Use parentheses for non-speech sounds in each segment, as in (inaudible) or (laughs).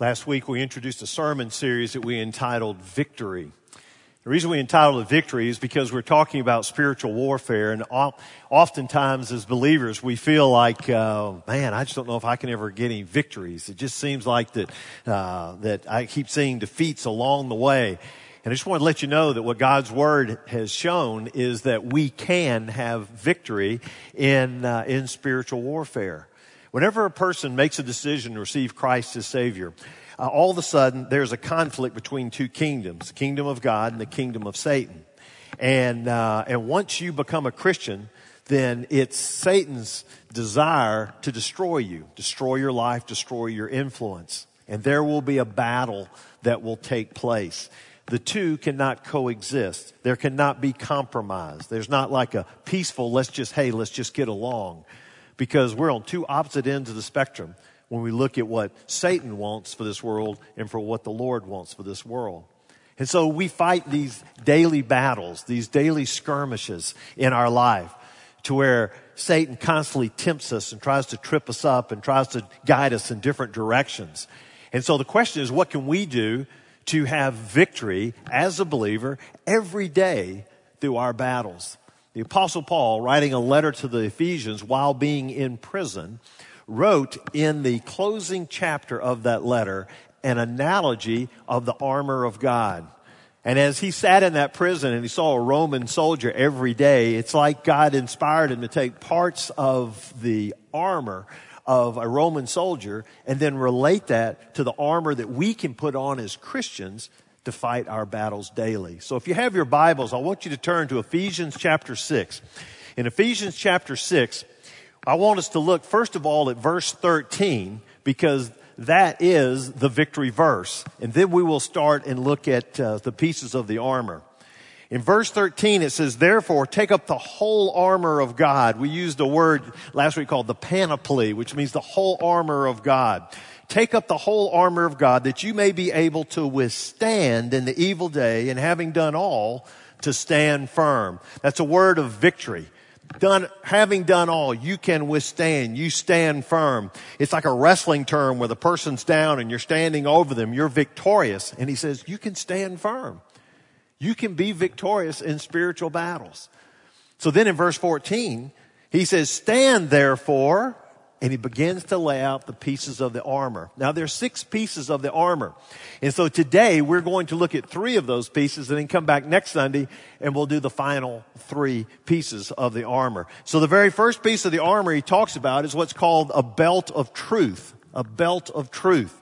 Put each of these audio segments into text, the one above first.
Last week we introduced a sermon series that we entitled Victory. The reason we entitled it Victory is because we're talking about spiritual warfare and oftentimes as believers we feel like, uh, man, I just don't know if I can ever get any victories. It just seems like that, uh, that I keep seeing defeats along the way. And I just want to let you know that what God's Word has shown is that we can have victory in, uh, in spiritual warfare. Whenever a person makes a decision to receive Christ as Savior, uh, all of a sudden there's a conflict between two kingdoms, the kingdom of God and the kingdom of Satan. And, uh, and once you become a Christian, then it's Satan's desire to destroy you, destroy your life, destroy your influence. And there will be a battle that will take place. The two cannot coexist. There cannot be compromise. There's not like a peaceful, let's just, hey, let's just get along because we're on two opposite ends of the spectrum when we look at what Satan wants for this world and for what the Lord wants for this world. And so we fight these daily battles, these daily skirmishes in our life to where Satan constantly tempts us and tries to trip us up and tries to guide us in different directions. And so the question is, what can we do to have victory as a believer every day through our battles? The apostle Paul, writing a letter to the Ephesians while being in prison, wrote in the closing chapter of that letter an analogy of the armor of God. And as he sat in that prison and he saw a Roman soldier every day, it's like God inspired him to take parts of the armor of a Roman soldier and then relate that to the armor that we can put on as Christians to fight our battles daily. So if you have your Bibles, I want you to turn to Ephesians chapter 6. In Ephesians chapter 6, I want us to look first of all at verse 13 because that is the victory verse. And then we will start and look at uh, the pieces of the armor. In verse 13 it says, therefore take up the whole armor of God. We used a word last week called the panoply, which means the whole armor of God. Take up the whole armor of God that you may be able to withstand in the evil day and having done all to stand firm. That's a word of victory. Done, having done all, you can withstand. You stand firm. It's like a wrestling term where the person's down and you're standing over them. You're victorious. And he says, you can stand firm. You can be victorious in spiritual battles. So then in verse 14, he says, stand therefore and he begins to lay out the pieces of the armor. Now there's six pieces of the armor. And so today we're going to look at three of those pieces and then come back next Sunday and we'll do the final three pieces of the armor. So the very first piece of the armor he talks about is what's called a belt of truth. A belt of truth.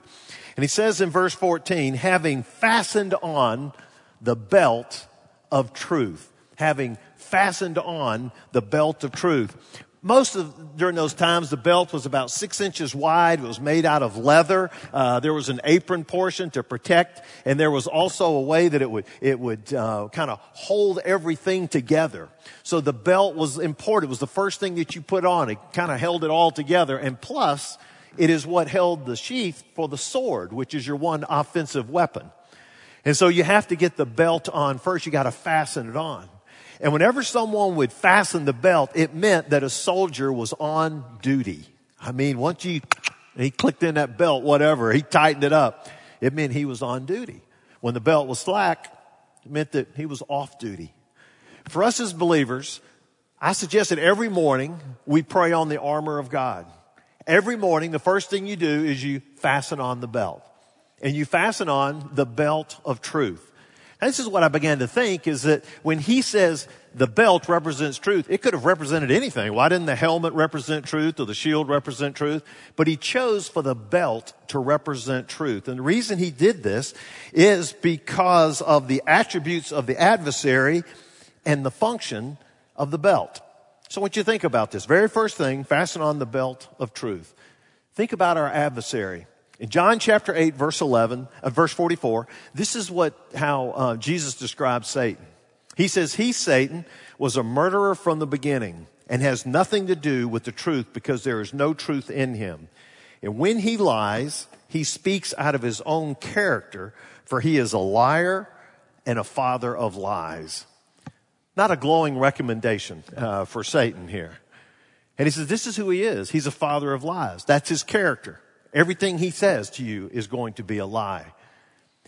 And he says in verse 14, having fastened on the belt of truth. Having fastened on the belt of truth most of during those times the belt was about six inches wide. It was made out of leather. Uh, there was an apron portion to protect and there was also a way that it would it would uh, kind of hold everything together. So the belt was important it was the first thing that you put on. It kind of held it all together and plus it is what held the sheath for the sword which is your one offensive weapon. And so you have to get the belt on first. You got to fasten it on and whenever someone would fasten the belt, it meant that a soldier was on duty. I mean, once you, he clicked in that belt, whatever, he tightened it up, it meant he was on duty. When the belt was slack, it meant that he was off duty. For us as believers, I suggest that every morning we pray on the armor of God. Every morning, the first thing you do is you fasten on the belt. And you fasten on the belt of truth. This is what I began to think is that when he says the belt represents truth, it could have represented anything. Why didn't the helmet represent truth or the shield represent truth? But he chose for the belt to represent truth. And the reason he did this is because of the attributes of the adversary and the function of the belt. So what you think about this, very first thing, fasten on the belt of truth. Think about our adversary. In John chapter 8 verse 11, uh, verse 44, this is what, how uh, Jesus describes Satan. He says, he, Satan, was a murderer from the beginning and has nothing to do with the truth because there is no truth in him. And when he lies, he speaks out of his own character, for he is a liar and a father of lies. Not a glowing recommendation uh, for Satan here. And he says, this is who he is. He's a father of lies. That's his character. Everything he says to you is going to be a lie.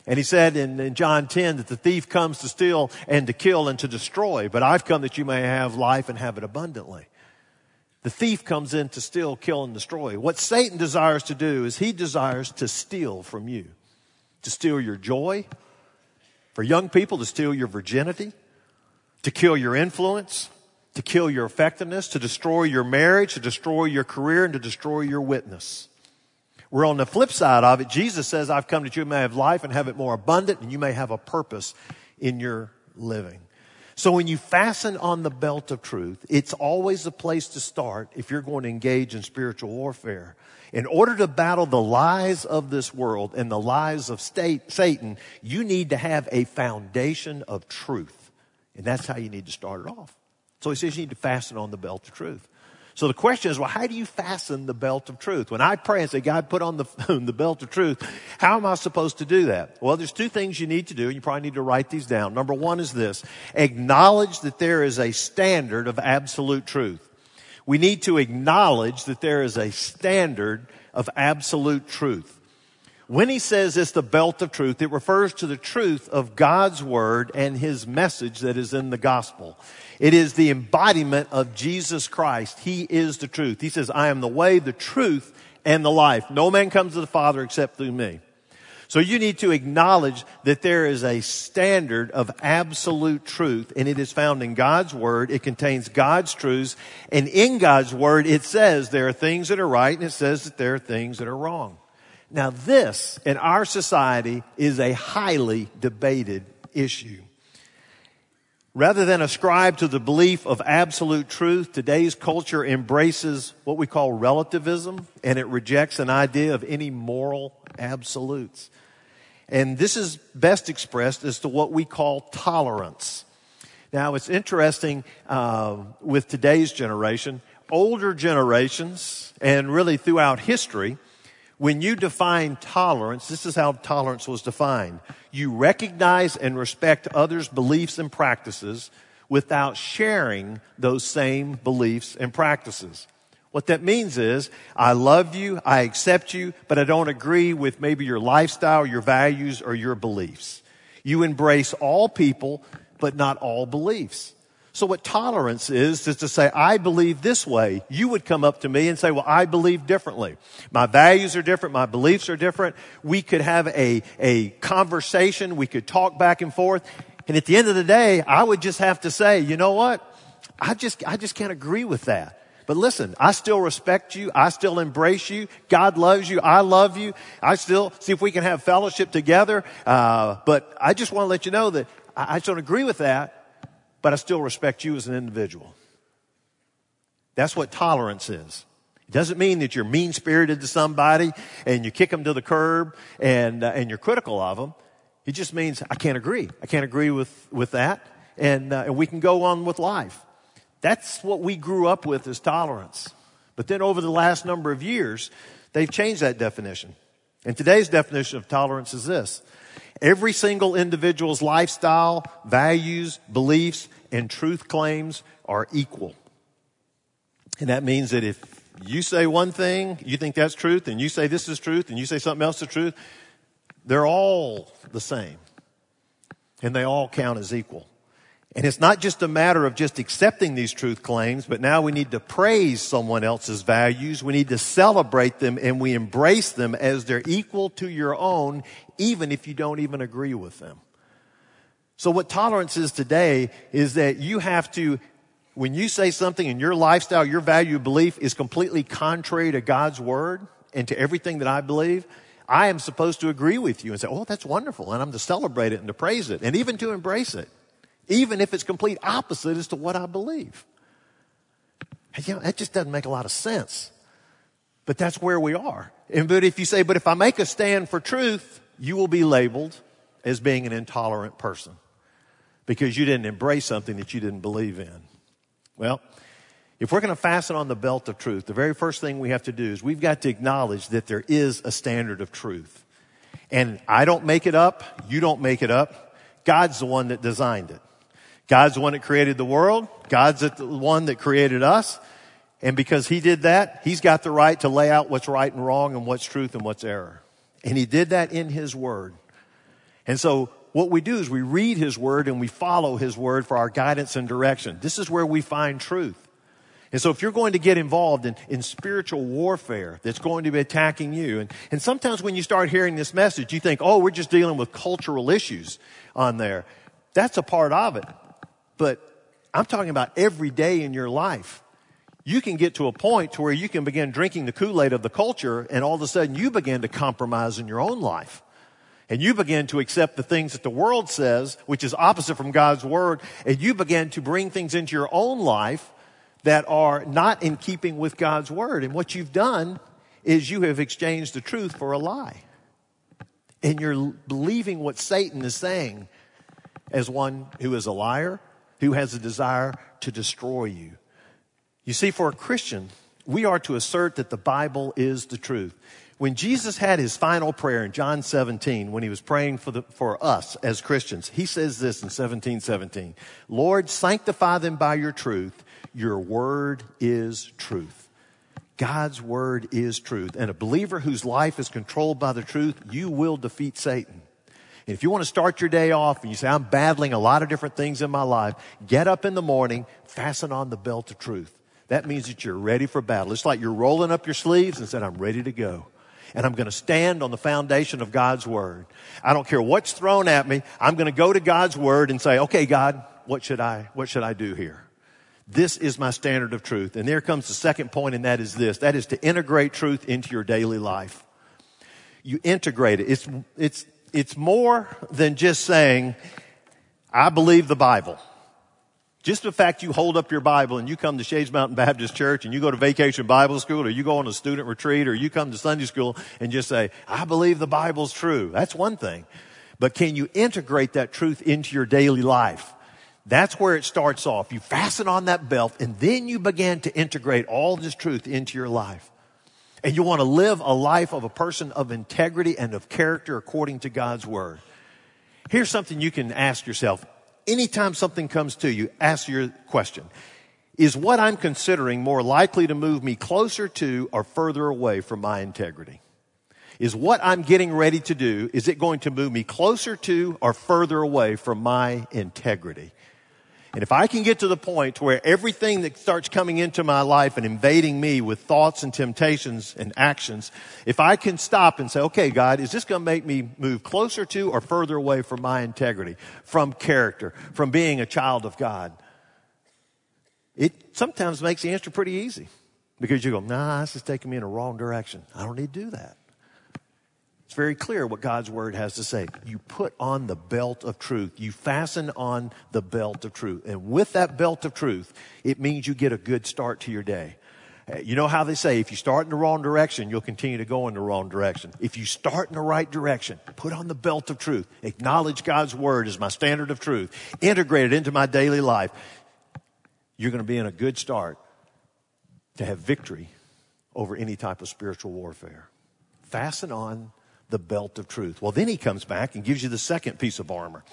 And he said in, in, John 10 that the thief comes to steal and to kill and to destroy, but I've come that you may have life and have it abundantly. The thief comes in to steal, kill, and destroy. What Satan desires to do is he desires to steal from you, to steal your joy, for young people to steal your virginity, to kill your influence, to kill your effectiveness, to destroy your marriage, to destroy your career, and to destroy your witness. We're on the flip side of it. Jesus says, I've come that you may have life and have it more abundant, and you may have a purpose in your living. So when you fasten on the belt of truth, it's always a place to start if you're going to engage in spiritual warfare. In order to battle the lies of this world and the lies of state, Satan, you need to have a foundation of truth. And that's how you need to start it off. So he says you need to fasten on the belt of truth. So the question is, well, how do you fasten the belt of truth? When I pray and say, God, put on the, (laughs) the belt of truth, how am I supposed to do that? Well, there's two things you need to do, and you probably need to write these down. Number one is this. Acknowledge that there is a standard of absolute truth. We need to acknowledge that there is a standard of absolute truth. When he says it's the belt of truth, it refers to the truth of God's word and his message that is in the gospel. It is the embodiment of Jesus Christ. He is the truth. He says, I am the way, the truth, and the life. No man comes to the Father except through me. So you need to acknowledge that there is a standard of absolute truth and it is found in God's Word. It contains God's truths and in God's Word it says there are things that are right and it says that there are things that are wrong. Now this in our society is a highly debated issue. Rather than ascribe to the belief of absolute truth, today's culture embraces what we call relativism and it rejects an idea of any moral absolutes. And this is best expressed as to what we call tolerance. Now, it's interesting uh, with today's generation, older generations, and really throughout history, when you define tolerance, this is how tolerance was defined. You recognize and respect others' beliefs and practices without sharing those same beliefs and practices. What that means is, I love you, I accept you, but I don't agree with maybe your lifestyle, your values, or your beliefs. You embrace all people, but not all beliefs. So what tolerance is, is to say, I believe this way. You would come up to me and say, well, I believe differently. My values are different. My beliefs are different. We could have a, a conversation. We could talk back and forth. And at the end of the day, I would just have to say, you know what? I just, I just can't agree with that. But listen, I still respect you. I still embrace you. God loves you. I love you. I still see if we can have fellowship together. Uh, but I just want to let you know that I, I just don't agree with that but I still respect you as an individual. That's what tolerance is. It doesn't mean that you're mean spirited to somebody and you kick them to the curb and, uh, and you're critical of them. It just means I can't agree. I can't agree with, with that. And, uh, and we can go on with life. That's what we grew up with as tolerance. But then over the last number of years, they've changed that definition. And today's definition of tolerance is this. Every single individual's lifestyle, values, beliefs, and truth claims are equal. And that means that if you say one thing, you think that's truth, and you say this is truth, and you say something else is truth, they're all the same. And they all count as equal. And it's not just a matter of just accepting these truth claims, but now we need to praise someone else's values. We need to celebrate them and we embrace them as they're equal to your own, even if you don't even agree with them. So what tolerance is today is that you have to, when you say something in your lifestyle, your value belief is completely contrary to God's word and to everything that I believe, I am supposed to agree with you and say, oh, that's wonderful. And I'm to celebrate it and to praise it and even to embrace it even if it's complete opposite as to what I believe. You know, that just doesn't make a lot of sense. But that's where we are. And, but if you say, but if I make a stand for truth, you will be labeled as being an intolerant person because you didn't embrace something that you didn't believe in. Well, if we're going to fasten on the belt of truth, the very first thing we have to do is we've got to acknowledge that there is a standard of truth. And I don't make it up. You don't make it up. God's the one that designed it. God's the one that created the world. God's the one that created us. And because he did that, he's got the right to lay out what's right and wrong and what's truth and what's error. And he did that in his word. And so what we do is we read his word and we follow his word for our guidance and direction. This is where we find truth. And so if you're going to get involved in, in spiritual warfare that's going to be attacking you, and, and sometimes when you start hearing this message, you think, oh, we're just dealing with cultural issues on there. That's a part of it. But I'm talking about every day in your life you can get to a point to where you can begin drinking the Kool-Aid of the culture and all of a sudden you begin to compromise in your own life. And you begin to accept the things that the world says, which is opposite from God's word, and you begin to bring things into your own life that are not in keeping with God's word. And what you've done is you have exchanged the truth for a lie. And you're believing what Satan is saying as one who is a liar, who has a desire to destroy you. You see, for a Christian, we are to assert that the Bible is the truth. When Jesus had his final prayer in John 17, when he was praying for, the, for us as Christians, he says this in 17, 17, Lord, sanctify them by your truth. Your word is truth. God's word is truth. And a believer whose life is controlled by the truth, you will defeat Satan. And if you want to start your day off and you say, I'm battling a lot of different things in my life, get up in the morning, fasten on the belt of truth. That means that you're ready for battle. It's like you're rolling up your sleeves and said, I'm ready to go. And I'm going to stand on the foundation of God's word. I don't care what's thrown at me. I'm going to go to God's word and say, okay, God, what should I, what should I do here? This is my standard of truth. And there comes the second point, and that is this. That is to integrate truth into your daily life. You integrate it. It's, it's, it's more than just saying, I believe the Bible. Just the fact you hold up your Bible and you come to Shades Mountain Baptist Church and you go to vacation Bible school or you go on a student retreat or you come to Sunday school and just say, I believe the Bible's true. That's one thing. But can you integrate that truth into your daily life? That's where it starts off. You fasten on that belt and then you begin to integrate all this truth into your life. And you want to live a life of a person of integrity and of character according to God's word. Here's something you can ask yourself anytime something comes to you, ask your question. Is what I'm considering more likely to move me closer to or further away from my integrity? Is what I'm getting ready to do, is it going to move me closer to or further away from my integrity? And if I can get to the point where everything that starts coming into my life and invading me with thoughts and temptations and actions, if I can stop and say, okay, God, is this going to make me move closer to or further away from my integrity, from character, from being a child of God? It sometimes makes the answer pretty easy because you go, nah, this is taking me in a wrong direction. I don't need to do that. Very clear what God's word has to say. You put on the belt of truth. You fasten on the belt of truth. And with that belt of truth, it means you get a good start to your day. Uh, you know how they say, if you start in the wrong direction, you'll continue to go in the wrong direction. If you start in the right direction, put on the belt of truth, acknowledge God's word as my standard of truth, integrate it into my daily life, you're going to be in a good start to have victory over any type of spiritual warfare. Fasten on the belt of truth. Well, then he comes back and gives you the second piece of armor.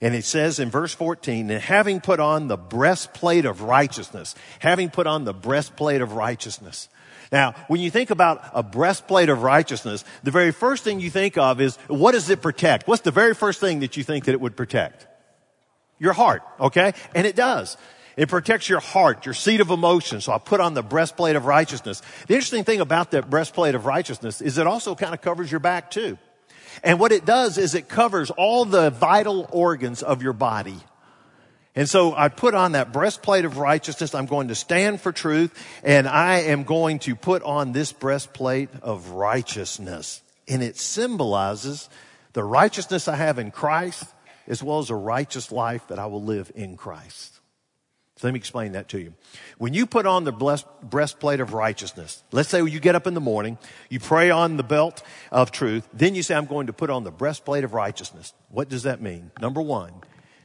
And it says in verse 14, and having put on the breastplate of righteousness, having put on the breastplate of righteousness. Now, when you think about a breastplate of righteousness, the very first thing you think of is, what does it protect? What's the very first thing that you think that it would protect? Your heart, okay? And it does. It protects your heart, your seat of emotion. So I put on the breastplate of righteousness. The interesting thing about that breastplate of righteousness is it also kind of covers your back too. And what it does is it covers all the vital organs of your body. And so I put on that breastplate of righteousness. I'm going to stand for truth and I am going to put on this breastplate of righteousness. And it symbolizes the righteousness I have in Christ as well as a righteous life that I will live in Christ. So let me explain that to you. When you put on the breastplate of righteousness, let's say you get up in the morning, you pray on the belt of truth, then you say, I'm going to put on the breastplate of righteousness. What does that mean? Number one,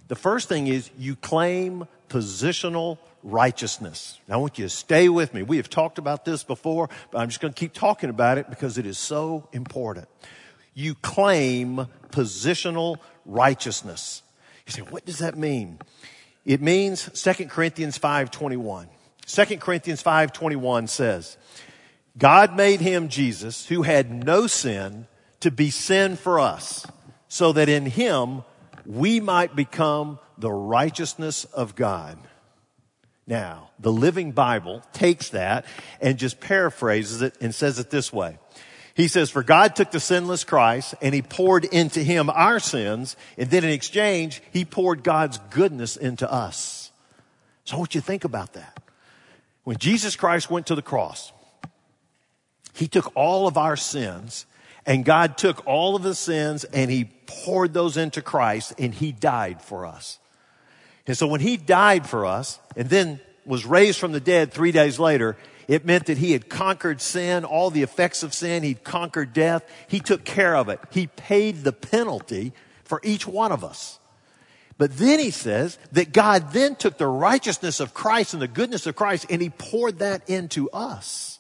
the first thing is you claim positional righteousness. Now I want you to stay with me. We have talked about this before, but I'm just going to keep talking about it because it is so important. You claim positional righteousness. You say, what does that mean? It means 2 Corinthians 5:21. 2 Corinthians 5:21 says, God made him Jesus who had no sin to be sin for us so that in him we might become the righteousness of God. Now, the Living Bible takes that and just paraphrases it and says it this way. He says, for God took the sinless Christ and he poured into him our sins. And then in exchange, he poured God's goodness into us. So I want you to think about that. When Jesus Christ went to the cross, he took all of our sins and God took all of the sins and he poured those into Christ and he died for us. And so when he died for us and then was raised from the dead three days later, it meant that he had conquered sin, all the effects of sin. He'd conquered death. He took care of it. He paid the penalty for each one of us. But then he says that God then took the righteousness of Christ and the goodness of Christ and he poured that into us.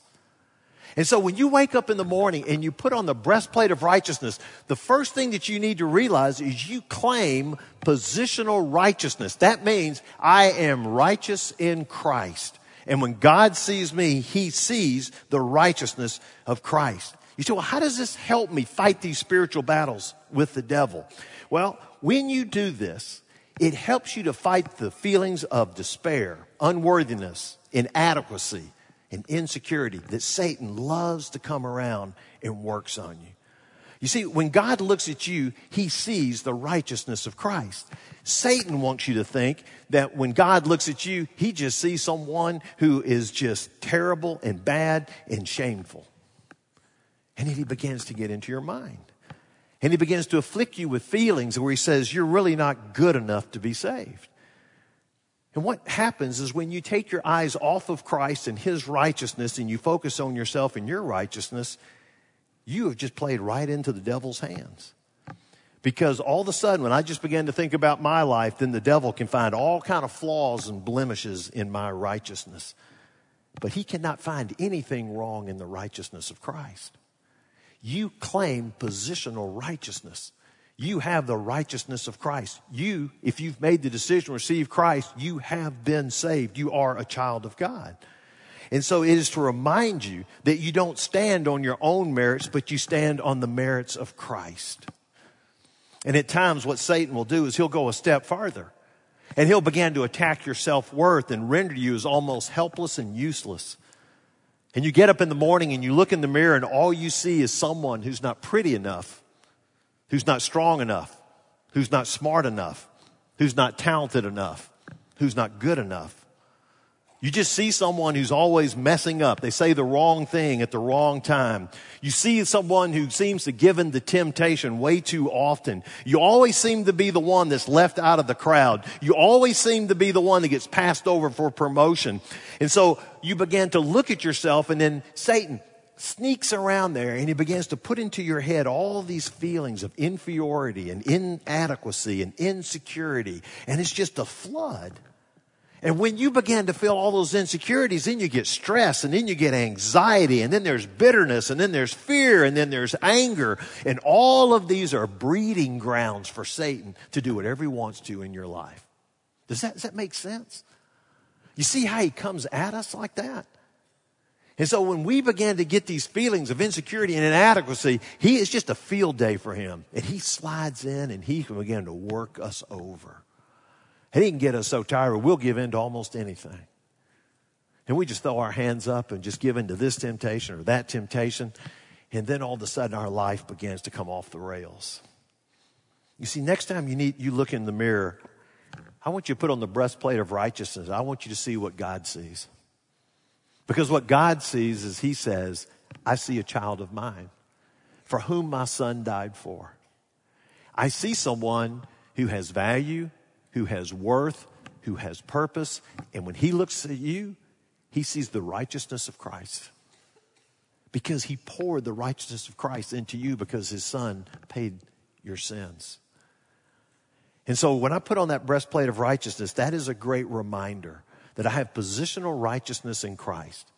And so when you wake up in the morning and you put on the breastplate of righteousness, the first thing that you need to realize is you claim positional righteousness. That means I am righteous in Christ. And when God sees me, he sees the righteousness of Christ. You say, well, how does this help me fight these spiritual battles with the devil? Well, when you do this, it helps you to fight the feelings of despair, unworthiness, inadequacy, and insecurity that Satan loves to come around and works on you. You see, when God looks at you, he sees the righteousness of Christ. Satan wants you to think that when God looks at you, he just sees someone who is just terrible and bad and shameful. And then he begins to get into your mind. And he begins to afflict you with feelings where he says, You're really not good enough to be saved. And what happens is when you take your eyes off of Christ and His righteousness and you focus on yourself and your righteousness, you have just played right into the devil's hands. Because all of a sudden, when I just began to think about my life, then the devil can find all kind of flaws and blemishes in my righteousness. But he cannot find anything wrong in the righteousness of Christ. You claim positional righteousness. You have the righteousness of Christ. You, if you've made the decision to receive Christ, you have been saved. You are a child of God. And so it is to remind you that you don't stand on your own merits, but you stand on the merits of Christ. And at times, what Satan will do is he'll go a step farther and he'll begin to attack your self worth and render you as almost helpless and useless. And you get up in the morning and you look in the mirror and all you see is someone who's not pretty enough who's not strong enough, who's not smart enough, who's not talented enough, who's not good enough. You just see someone who's always messing up. They say the wrong thing at the wrong time. You see someone who seems to give in to temptation way too often. You always seem to be the one that's left out of the crowd. You always seem to be the one that gets passed over for promotion. And so you begin to look at yourself and then Satan, sneaks around there and he begins to put into your head all these feelings of inferiority and inadequacy and insecurity. And it's just a flood. And when you begin to feel all those insecurities, then you get stress and then you get anxiety and then there's bitterness and then there's fear and then there's anger. And all of these are breeding grounds for Satan to do whatever he wants to in your life. Does that, does that make sense? You see how he comes at us like that? And so when we began to get these feelings of insecurity and inadequacy, he is just a field day for him. And he slides in and he can begin to work us over. And he can get us so tired, we'll give in to almost anything. And we just throw our hands up and just give in to this temptation or that temptation. And then all of a sudden our life begins to come off the rails. You see, next time you need, you look in the mirror, I want you to put on the breastplate of righteousness. I want you to see what God sees. Because what God sees is He says, I see a child of mine for whom my son died for. I see someone who has value, who has worth, who has purpose. And when He looks at you, He sees the righteousness of Christ. Because He poured the righteousness of Christ into you because His Son paid your sins. And so when I put on that breastplate of righteousness, that is a great reminder that I have positional righteousness in Christ.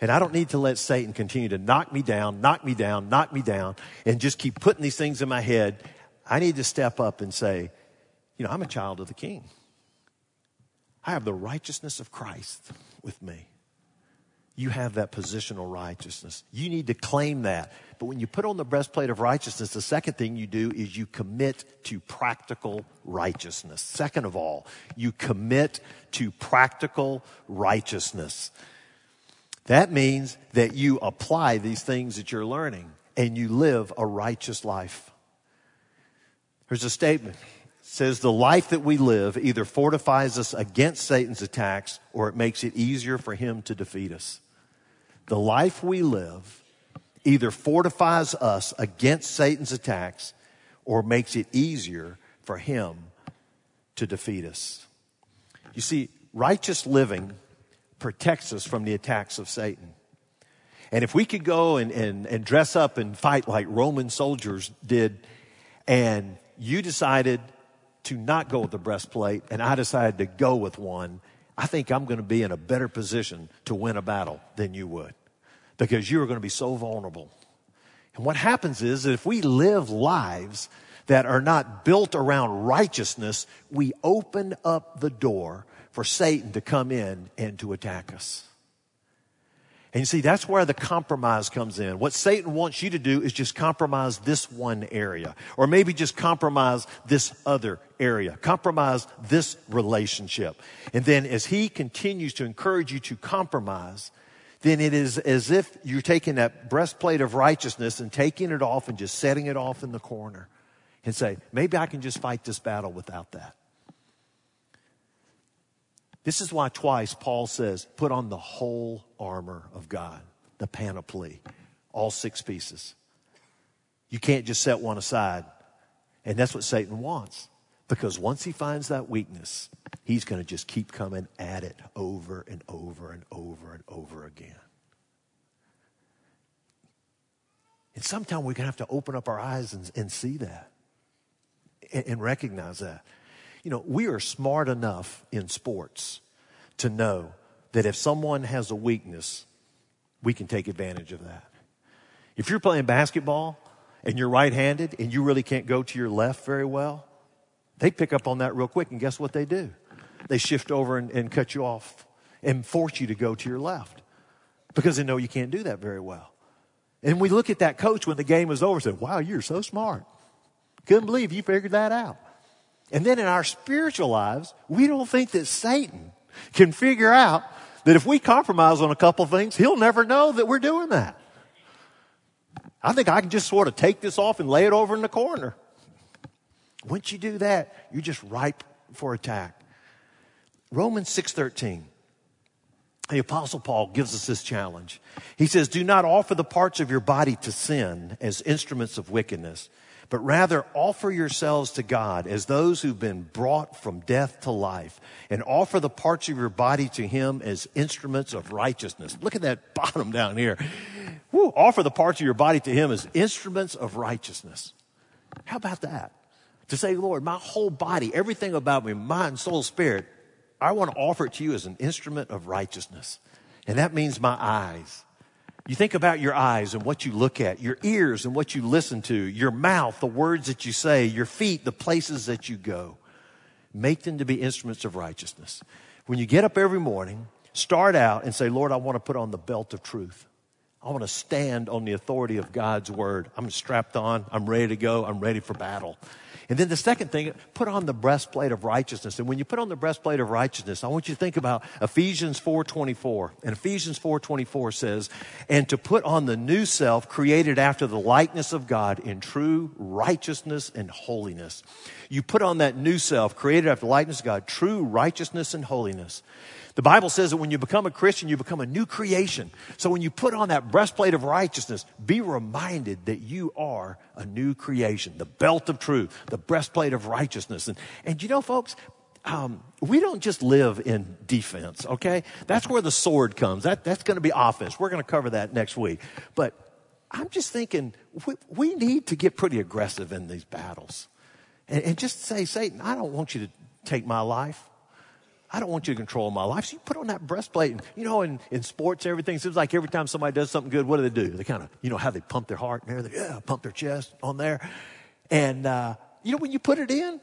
And I don't need to let Satan continue to knock me down, knock me down, knock me down, and just keep putting these things in my head. I need to step up and say, you know, I'm a child of the king. I have the righteousness of Christ with me. You have that positional righteousness. You need to claim that. But when you put on the breastplate of righteousness, the second thing you do is you commit to practical righteousness. Second of all, you commit to practical righteousness. That means that you apply these things that you're learning and you live a righteous life. There's a statement says the life that we live either fortifies us against Satan's attacks or it makes it easier for him to defeat us. The life we live either fortifies us against Satan's attacks or makes it easier for him to defeat us. You see, righteous living protects us from the attacks of Satan. And if we could go and, and, and dress up and fight like Roman soldiers did, and you decided to not go with the breastplate and I decided to go with one, I think I'm going to be in a better position to win a battle than you would because you are going to be so vulnerable. And what happens is that if we live lives that are not built around righteousness, we open up the door for Satan to come in and to attack us. And you see, that's where the compromise comes in. What Satan wants you to do is just compromise this one area, or maybe just compromise this other area, compromise this relationship. And then as he continues to encourage you to compromise, then it is as if you're taking that breastplate of righteousness and taking it off and just setting it off in the corner and say, maybe I can just fight this battle without that. This is why twice Paul says, put on the whole armor of God, the panoply, all six pieces. You can't just set one aside. And that's what Satan wants. Because once he finds that weakness, he's going to just keep coming at it over and over and over and over again. And sometimes we're going to have to open up our eyes and, and see that and, and recognize that. You know, we are smart enough in sports to know that if someone has a weakness, we can take advantage of that. If you're playing basketball and you're right handed and you really can't go to your left very well, they pick up on that real quick, and guess what they do? They shift over and, and cut you off and force you to go to your left because they know you can't do that very well. And we look at that coach when the game is over and say, Wow, you're so smart. Couldn't believe you figured that out. And then in our spiritual lives, we don't think that Satan can figure out that if we compromise on a couple things, he'll never know that we're doing that. I think I can just sort of take this off and lay it over in the corner. Once you do that, you're just ripe for attack. Romans 6:13. The apostle Paul gives us this challenge. He says, "Do not offer the parts of your body to sin as instruments of wickedness, but rather offer yourselves to God as those who've been brought from death to life, and offer the parts of your body to Him as instruments of righteousness. Look at that (laughs) bottom down here. Woo, offer the parts of your body to Him as instruments of righteousness. How about that? To say, Lord, my whole body, everything about me, mind, soul, spirit, I want to offer it to you as an instrument of righteousness. And that means my eyes, you think about your eyes and what you look at, your ears and what you listen to, your mouth, the words that you say, your feet, the places that you go. Make them to be instruments of righteousness. When you get up every morning, start out and say, Lord, I want to put on the belt of truth. I want to stand on the authority of God's word. I'm strapped on. I'm ready to go. I'm ready for battle. And then the second thing, put on the breastplate of righteousness. And when you put on the breastplate of righteousness, I want you to think about Ephesians 4:24. And Ephesians 4:24 says, "And to put on the new self created after the likeness of God in true righteousness and holiness." You put on that new self created after the likeness of God, true righteousness and holiness. The Bible says that when you become a Christian, you become a new creation. So when you put on that breastplate of righteousness, be reminded that you are a new creation, the belt of truth, the breastplate of righteousness. And, and you know, folks, um, we don't just live in defense, okay? That's where the sword comes. That, that's going to be offense. We're going to cover that next week. But I'm just thinking we, we need to get pretty aggressive in these battles and, and just say, Satan, I don't want you to take my life. I don't want you to control my life. So you put on that breastplate. And, you know, in, in sports, everything seems like every time somebody does something good, what do they do? They kind of, you know, how they pump their heart and everything. Yeah, pump their chest on there. And, uh, you know, when you put it in,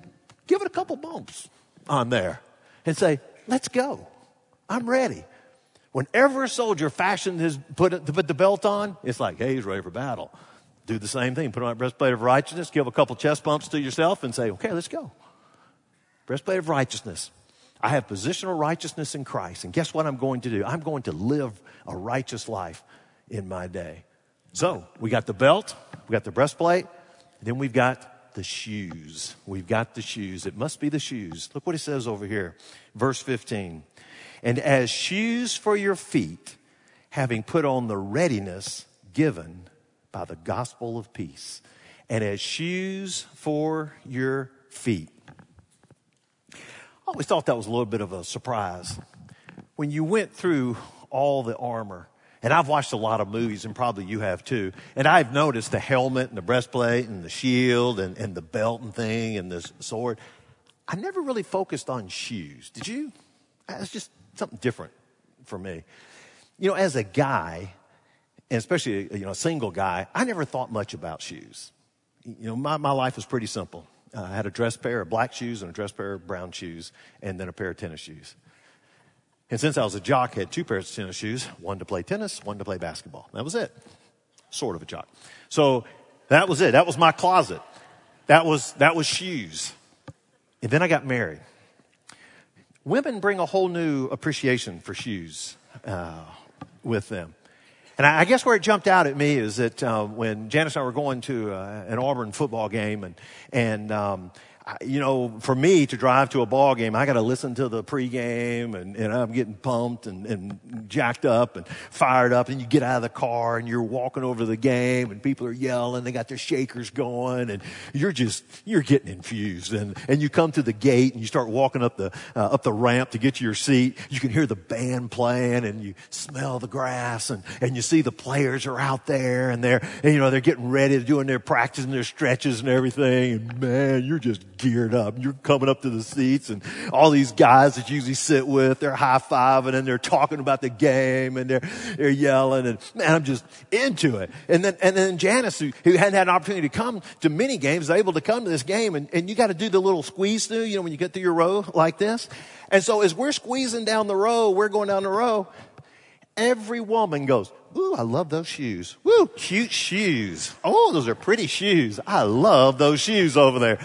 give it a couple bumps on there and say, let's go. I'm ready. Whenever a soldier fashioned his put to put the belt on, it's like, hey, he's ready for battle. Do the same thing. Put on a breastplate of righteousness, give a couple chest bumps to yourself, and say, okay, let's go. Breastplate of righteousness. I have positional righteousness in Christ. And guess what I'm going to do? I'm going to live a righteous life in my day. So we got the belt, we got the breastplate, then we've got the shoes. We've got the shoes. It must be the shoes. Look what he says over here. Verse 15. And as shoes for your feet, having put on the readiness given by the gospel of peace. And as shoes for your feet. I always thought that was a little bit of a surprise. When you went through all the armor, and I've watched a lot of movies, and probably you have too, and I've noticed the helmet and the breastplate and the shield and, and the belt and thing and the sword. I never really focused on shoes. Did you? It's just something different for me. You know, as a guy, and especially you know a single guy, I never thought much about shoes. You know, my, my life was pretty simple. Uh, I had a dress pair of black shoes and a dress pair of brown shoes, and then a pair of tennis shoes. And since I was a jock, I had two pairs of tennis shoes, one to play tennis, one to play basketball. That was it. Sort of a jock. So that was it. That was my closet. That was, that was shoes. And then I got married. Women bring a whole new appreciation for shoes uh, with them. And I guess where it jumped out at me is that uh, when Janice and I were going to uh, an Auburn football game, and and um, you know, for me to drive to a ball game, I got to listen to the pregame and, and I'm getting pumped and, and jacked up and fired up. And you get out of the car and you're walking over to the game and people are yelling. They got their shakers going and you're just, you're getting infused. And, and you come to the gate and you start walking up the, uh, up the ramp to get to your seat. You can hear the band playing and you smell the grass and, and you see the players are out there and they're, and, you know, they're getting ready to doing their practice and their stretches and everything. And man, you're just geared up. You're coming up to the seats and all these guys that you usually sit with, they're high fiving and they're talking about the game and they're, they're yelling and man, I'm just into it. And then, and then Janice, who, who hadn't had an opportunity to come to many games, is able to come to this game and, and you got to do the little squeeze through, you know, when you get through your row like this. And so as we're squeezing down the row, we're going down the row, every woman goes, Ooh, I love those shoes. Woo, cute shoes. Oh, those are pretty shoes. I love those shoes over there.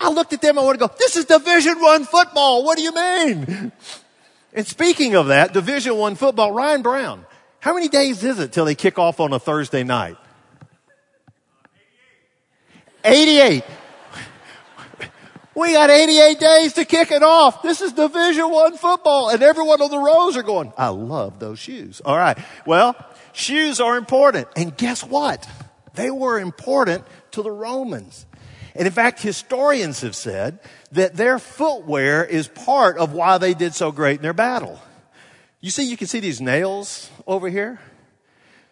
I looked at them, and I want to go, this is Division One football. What do you mean? And speaking of that, Division One football, Ryan Brown, how many days is it till they kick off on a Thursday night? 88. We got 88 days to kick it off. This is Division One football, and everyone on the rows are going. I love those shoes. All right. Well, shoes are important, and guess what? They were important to the Romans. And in fact, historians have said that their footwear is part of why they did so great in their battle. You see, you can see these nails over here.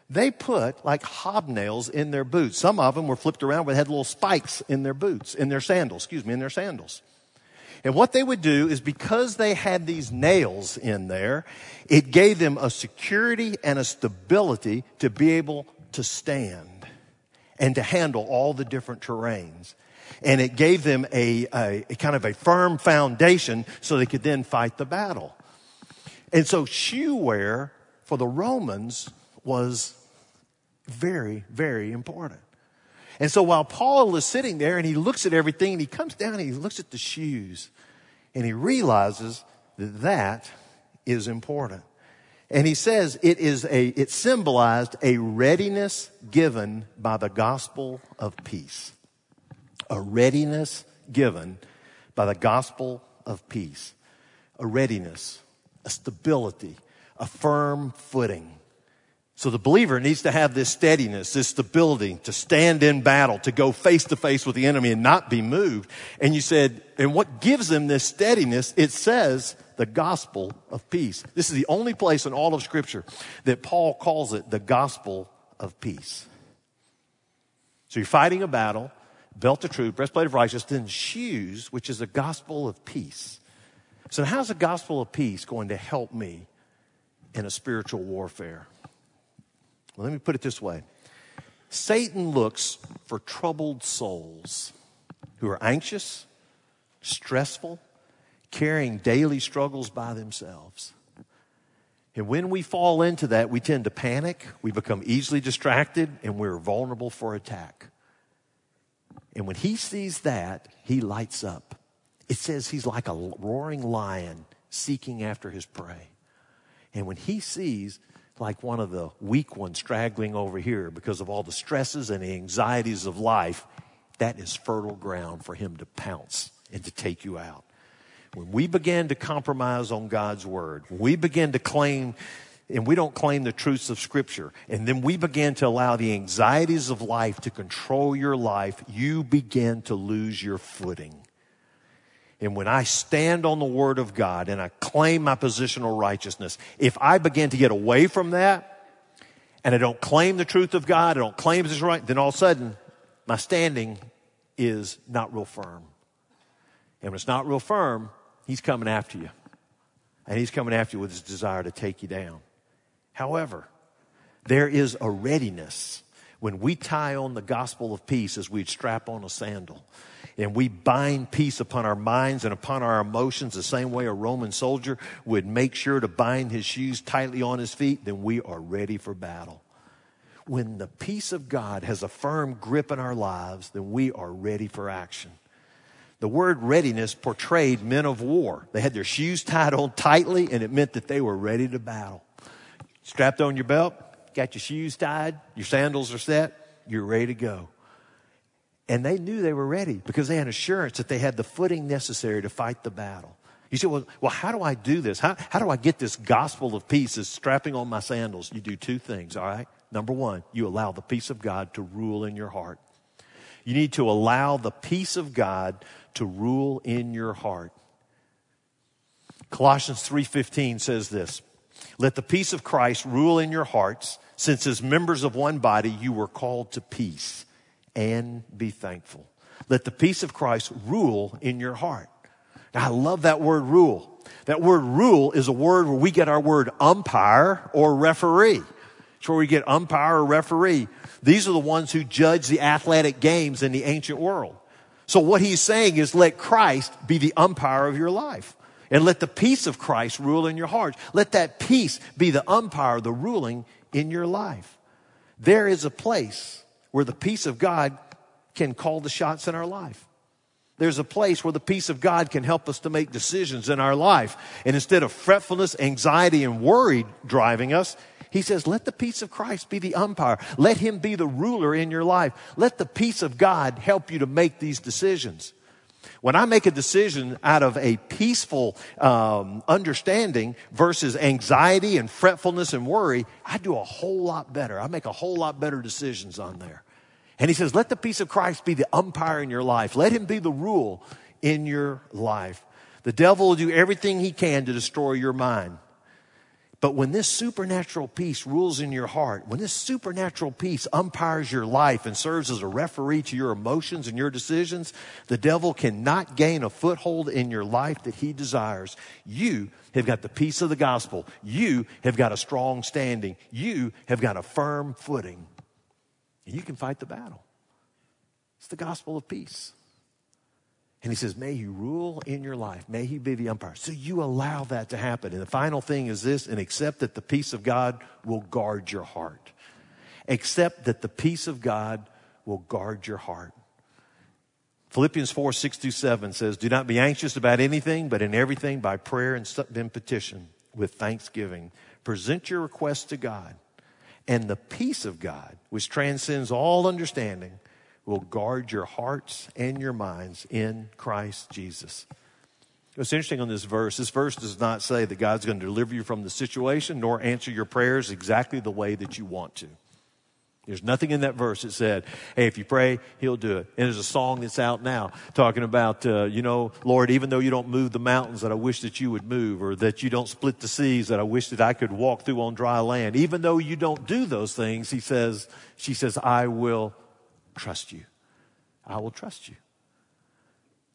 They put like hobnails in their boots. Some of them were flipped around, but had little spikes in their boots, in their sandals, excuse me, in their sandals. And what they would do is because they had these nails in there, it gave them a security and a stability to be able to stand and to handle all the different terrains and it gave them a, a, a kind of a firm foundation so they could then fight the battle. And so shoe wear for the Romans was very, very important. And so while Paul is sitting there and he looks at everything and he comes down and he looks at the shoes and he realizes that that is important. And he says it is a, it symbolized a readiness given by the gospel of peace a readiness given by the gospel of peace. A readiness, a stability, a firm footing. So the believer needs to have this steadiness, this stability to stand in battle, to go face to face with the enemy and not be moved. And you said, and what gives them this steadiness? It says the gospel of peace. This is the only place in all of scripture that Paul calls it the gospel of peace. So you're fighting a battle belt of truth, breastplate of righteousness, then shoes, which is the gospel of peace. So, how's the gospel of peace going to help me in a spiritual warfare? Well, let me put it this way Satan looks for troubled souls who are anxious, stressful, carrying daily struggles by themselves. And when we fall into that, we tend to panic, we become easily distracted, and we're vulnerable for attack. And when he sees that, he lights up. It says he's like a roaring lion seeking after his prey. And when he sees like one of the weak ones straggling over here because of all the stresses and the anxieties of life, that is fertile ground for him to pounce and to take you out. When we begin to compromise on God's word, we begin to claim and we don't claim the truths of Scripture, and then we begin to allow the anxieties of life to control your life, you begin to lose your footing. And when I stand on the Word of God and I claim my positional righteousness, if I begin to get away from that, and I don't claim the truth of God, I don't claim this right, then all of a sudden, my standing is not real firm. And when it's not real firm, He's coming after you. And He's coming after you with His desire to take you down. However, there is a readiness when we tie on the gospel of peace as we'd strap on a sandal and we bind peace upon our minds and upon our emotions the same way a Roman soldier would make sure to bind his shoes tightly on his feet, then we are ready for battle. When the peace of God has a firm grip in our lives, then we are ready for action. The word readiness portrayed men of war. They had their shoes tied on tightly, and it meant that they were ready to battle. Strapped on your belt, got your shoes tied, your sandals are set, you're ready to go. And they knew they were ready because they had assurance that they had the footing necessary to fight the battle. You say, well, well how do I do this? How, how do I get this gospel of peace is strapping on my sandals? You do two things, all right? Number one, you allow the peace of God to rule in your heart. You need to allow the peace of God to rule in your heart. Colossians 3:15 says this, "Let the peace of Christ rule in your hearts, since as members of one body you were called to peace, and be thankful." Let the peace of Christ rule in your heart. Now, I love that word rule. That word rule is a word where we get our word umpire or referee. It's where we get umpire or referee. These are the ones who judge the athletic games in the ancient world. So what he's saying is let Christ be the umpire of your life. And let the peace of Christ rule in your heart. Let that peace be the umpire, the ruling in your life. There is a place where the peace of God can call the shots in our life. There's a place where the peace of God can help us to make decisions in our life. And instead of fretfulness, anxiety, and worry driving us, he says, let the peace of Christ be the umpire. Let him be the ruler in your life. Let the peace of God help you to make these decisions. When I make a decision out of a peaceful um, understanding versus anxiety and fretfulness and worry, I do a whole lot better. I make a whole lot better decisions on there. And he says, let the peace of Christ be the umpire in your life. Let him be the rule in your life. The devil will do everything he can to destroy your mind. But when this supernatural peace rules in your heart, when this supernatural peace umpires your life and serves as a referee to your emotions and your decisions, the devil cannot gain a foothold in your life that he desires. You have got the peace of the gospel. You have got a strong standing. You have got a firm footing. And you can fight the battle. It's the gospel of peace. And he says, May he rule in your life. May he be the umpire. So you allow that to happen. And the final thing is this and accept that the peace of God will guard your heart. Accept that the peace of God will guard your heart. Philippians 4 6 through 7 says, Do not be anxious about anything, but in everything by prayer and petition with thanksgiving. Present your requests to God. And the peace of God, which transcends all understanding, will guard your hearts and your minds in Christ Jesus. What's interesting on this verse, this verse does not say that God's going to deliver you from the situation nor answer your prayers exactly the way that you want to. There's nothing in that verse that said, hey, if you pray, he'll do it. And there's a song that's out now talking about, uh, you know, Lord, even though you don't move the mountains that I wish that you would move, or that you don't split the seas that I wish that I could walk through on dry land, even though you don't do those things, he says, she says, I will trust you. I will trust you.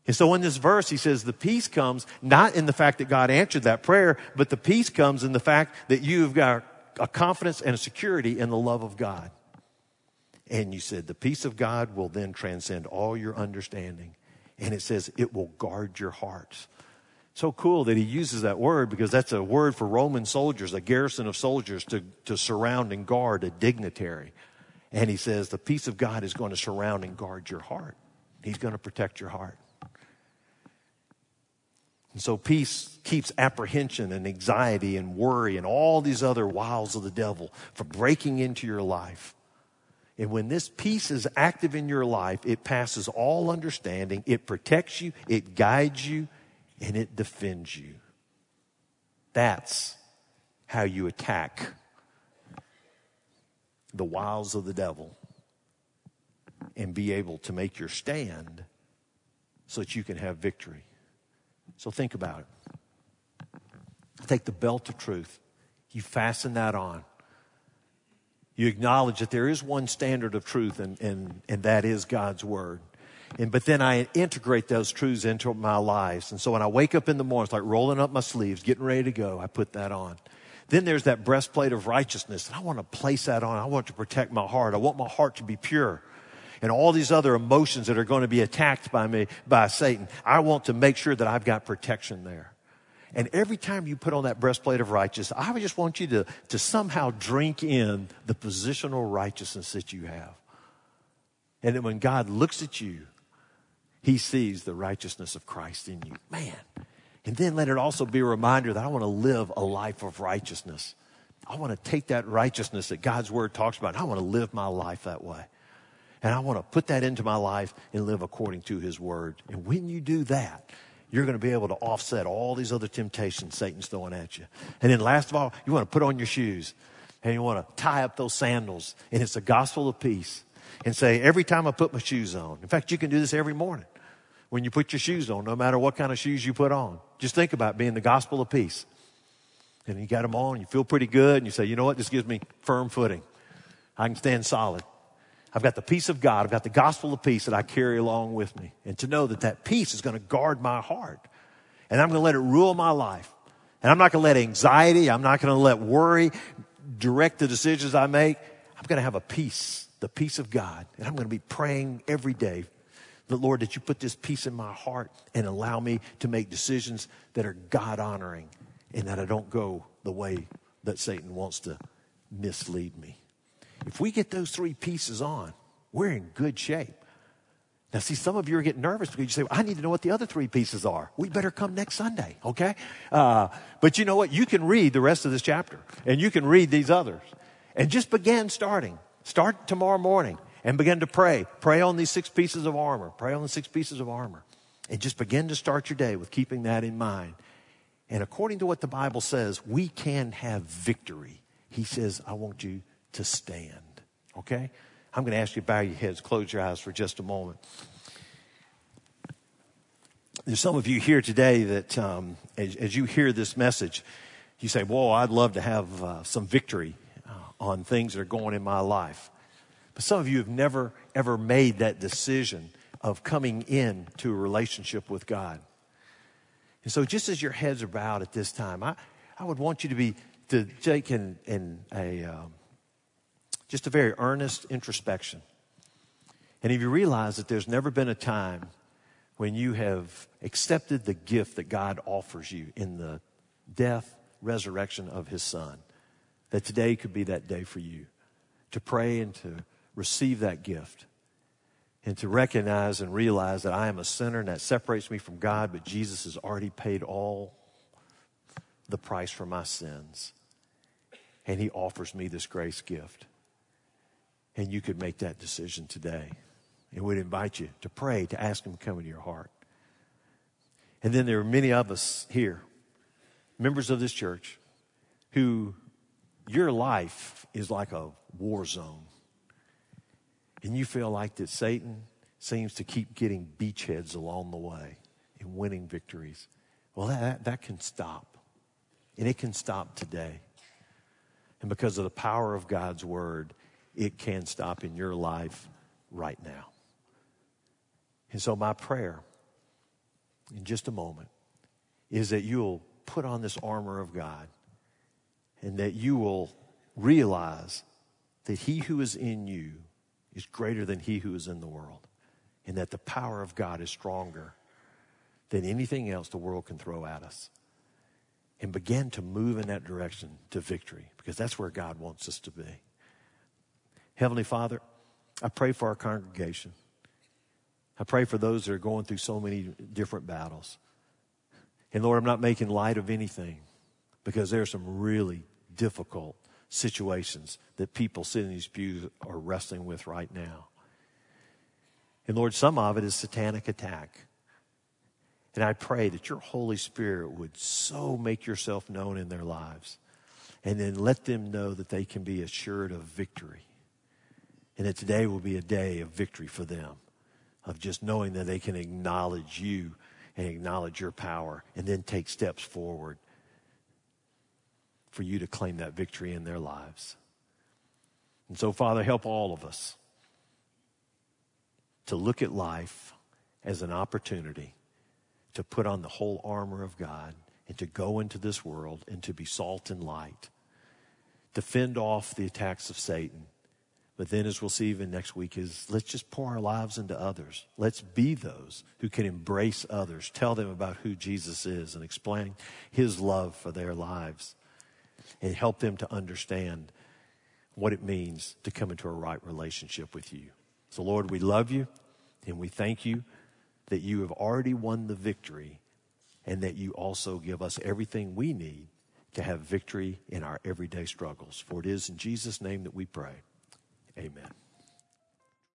And so in this verse, he says the peace comes not in the fact that God answered that prayer, but the peace comes in the fact that you've got a confidence and a security in the love of God. And you said the peace of God will then transcend all your understanding. And it says it will guard your hearts. So cool that he uses that word because that's a word for Roman soldiers, a garrison of soldiers to, to surround and guard a dignitary. And he says, the peace of God is going to surround and guard your heart. He's going to protect your heart. And so peace keeps apprehension and anxiety and worry and all these other wiles of the devil from breaking into your life. And when this peace is active in your life, it passes all understanding. It protects you, it guides you, and it defends you. That's how you attack the wiles of the devil and be able to make your stand so that you can have victory. So think about it. Take the belt of truth, you fasten that on. You acknowledge that there is one standard of truth, and, and, and that is God's Word. And, but then I integrate those truths into my lives. And so when I wake up in the morning, it's like rolling up my sleeves, getting ready to go, I put that on. Then there's that breastplate of righteousness. And I want to place that on. I want to protect my heart. I want my heart to be pure. And all these other emotions that are going to be attacked by me, by Satan, I want to make sure that I've got protection there. And every time you put on that breastplate of righteousness, I just want you to, to somehow drink in the positional righteousness that you have. And that when God looks at you, he sees the righteousness of Christ in you. Man. And then let it also be a reminder that I want to live a life of righteousness. I want to take that righteousness that God's word talks about. I want to live my life that way. And I want to put that into my life and live according to his word. And when you do that, you're going to be able to offset all these other temptations Satan's throwing at you. And then last of all, you want to put on your shoes and you want to tie up those sandals. And it's the gospel of peace. And say, every time I put my shoes on, in fact, you can do this every morning when you put your shoes on, no matter what kind of shoes you put on. Just think about being the gospel of peace. And you got them on, you feel pretty good, and you say, you know what, this gives me firm footing. I can stand solid. I've got the peace of God. I've got the gospel of peace that I carry along with me. And to know that that peace is going to guard my heart. And I'm going to let it rule my life. And I'm not going to let anxiety, I'm not going to let worry direct the decisions I make. I'm going to have a peace, the peace of God. And I'm going to be praying every day the Lord, that you put this peace in my heart and allow me to make decisions that are God honoring and that I don't go the way that Satan wants to mislead me. If we get those three pieces on, we're in good shape. Now, see, some of you are getting nervous because you say, well, I need to know what the other three pieces are. We better come next Sunday, okay? Uh, but you know what? You can read the rest of this chapter and you can read these others and just begin starting. Start tomorrow morning and begin to pray. Pray on these six pieces of armor. Pray on the six pieces of armor. And just begin to start your day with keeping that in mind. And according to what the Bible says, we can have victory. He says, I want you to stand. Okay? I'm going to ask you to bow your heads, close your eyes for just a moment. There's some of you here today that, um, as, as, you hear this message, you say, Whoa, I'd love to have uh, some victory uh, on things that are going in my life. But some of you have never, ever made that decision of coming in to a relationship with God. And so, just as your heads are bowed at this time, I, I would want you to be to take in, in a um, just a very earnest introspection. And if you realize that there's never been a time when you have accepted the gift that God offers you in the death, resurrection of His Son, that today could be that day for you to pray and to receive that gift and to recognize and realize that I am a sinner and that separates me from God, but Jesus has already paid all the price for my sins. And He offers me this grace gift. And you could make that decision today. And we'd invite you to pray, to ask Him to come into your heart. And then there are many of us here, members of this church, who your life is like a war zone and you feel like that Satan seems to keep getting beachheads along the way and winning victories, well, that, that can stop. And it can stop today. And because of the power of God's word, it can stop in your life right now. And so, my prayer in just a moment is that you'll put on this armor of God and that you will realize that he who is in you is greater than he who is in the world, and that the power of God is stronger than anything else the world can throw at us. And begin to move in that direction to victory because that's where God wants us to be. Heavenly Father, I pray for our congregation. I pray for those that are going through so many different battles. And Lord, I'm not making light of anything because there are some really difficult situations that people sitting in these pews are wrestling with right now. And Lord, some of it is satanic attack. And I pray that your Holy Spirit would so make yourself known in their lives and then let them know that they can be assured of victory. And that today will be a day of victory for them, of just knowing that they can acknowledge you and acknowledge your power and then take steps forward for you to claim that victory in their lives. And so, Father, help all of us to look at life as an opportunity to put on the whole armor of God and to go into this world and to be salt and light, to fend off the attacks of Satan. But then, as we'll see even next week, is let's just pour our lives into others. Let's be those who can embrace others, tell them about who Jesus is, and explain his love for their lives, and help them to understand what it means to come into a right relationship with you. So, Lord, we love you and we thank you that you have already won the victory and that you also give us everything we need to have victory in our everyday struggles. For it is in Jesus' name that we pray. Amen.